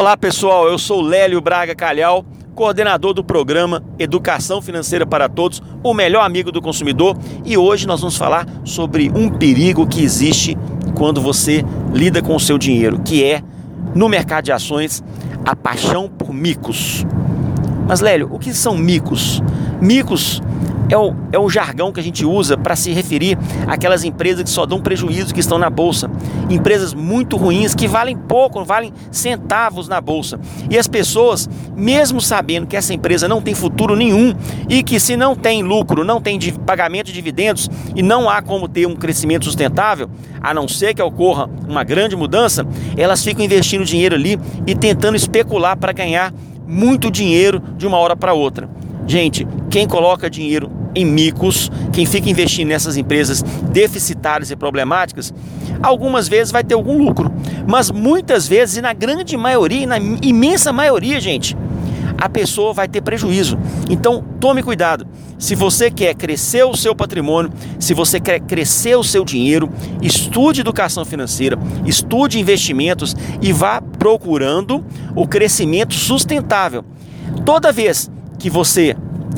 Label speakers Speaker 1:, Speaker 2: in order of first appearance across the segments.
Speaker 1: Olá pessoal, eu sou Lélio Braga Calhau, coordenador do programa Educação Financeira para Todos, o melhor amigo do consumidor, e hoje nós vamos falar sobre um perigo que existe quando você lida com o seu dinheiro, que é no mercado de ações a paixão por micos. Mas Lélio, o que são micos? Micos é o, é o jargão que a gente usa para se referir àquelas empresas que só dão prejuízo, que estão na bolsa. Empresas muito ruins, que valem pouco, valem centavos na bolsa. E as pessoas, mesmo sabendo que essa empresa não tem futuro nenhum e que se não tem lucro, não tem pagamento de dividendos e não há como ter um crescimento sustentável, a não ser que ocorra uma grande mudança, elas ficam investindo dinheiro ali e tentando especular para ganhar muito dinheiro de uma hora para outra. Gente, quem coloca dinheiro em micos, quem fica investindo nessas empresas deficitárias e problemáticas, algumas vezes vai ter algum lucro, mas muitas vezes, e na grande maioria, na imensa maioria, gente, a pessoa vai ter prejuízo. Então, tome cuidado. Se você quer crescer o seu patrimônio, se você quer crescer o seu dinheiro, estude educação financeira, estude investimentos e vá procurando o crescimento sustentável. Toda vez que você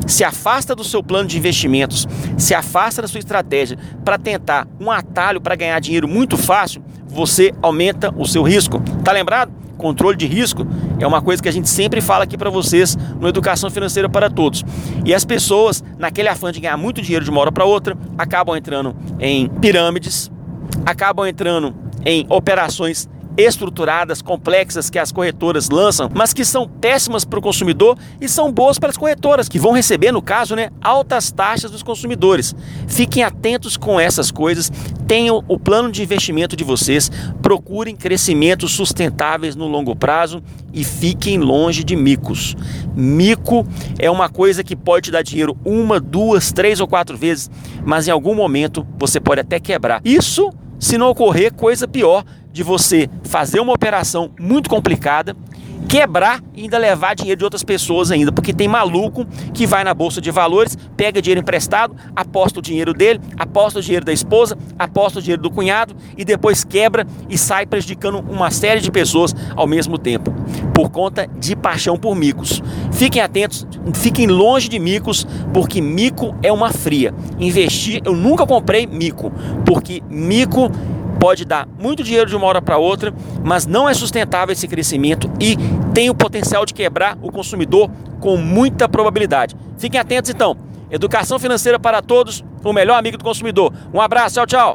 Speaker 1: se afasta do seu plano de investimentos, se afasta da sua estratégia para tentar um atalho para ganhar dinheiro muito fácil, você aumenta o seu risco. Tá lembrado? Controle de risco é uma coisa que a gente sempre fala aqui para vocês no Educação Financeira para Todos. E as pessoas, naquele afã de ganhar muito dinheiro de uma hora para outra, acabam entrando em pirâmides, acabam entrando em operações estruturadas, complexas que as corretoras lançam, mas que são péssimas para o consumidor e são boas para as corretoras, que vão receber, no caso, né, altas taxas dos consumidores. Fiquem atentos com essas coisas, tenham o plano de investimento de vocês, procurem crescimentos sustentáveis no longo prazo e fiquem longe de micos. Mico é uma coisa que pode te dar dinheiro uma, duas, três ou quatro vezes, mas em algum momento você pode até quebrar. Isso se não ocorrer coisa pior de você fazer uma operação muito complicada, quebrar e ainda levar dinheiro de outras pessoas ainda, porque tem maluco que vai na bolsa de valores, pega dinheiro emprestado, aposta o dinheiro dele, aposta o dinheiro da esposa, aposta o dinheiro do cunhado e depois quebra e sai prejudicando uma série de pessoas ao mesmo tempo, por conta de paixão por micos. Fiquem atentos, fiquem longe de micos, porque mico é uma fria. Investir, eu nunca comprei mico, porque mico pode dar muito dinheiro de uma hora para outra, mas não é sustentável esse crescimento e tem o potencial de quebrar o consumidor com muita probabilidade. Fiquem atentos então. Educação financeira para todos, o melhor amigo do consumidor. Um abraço, tchau, tchau.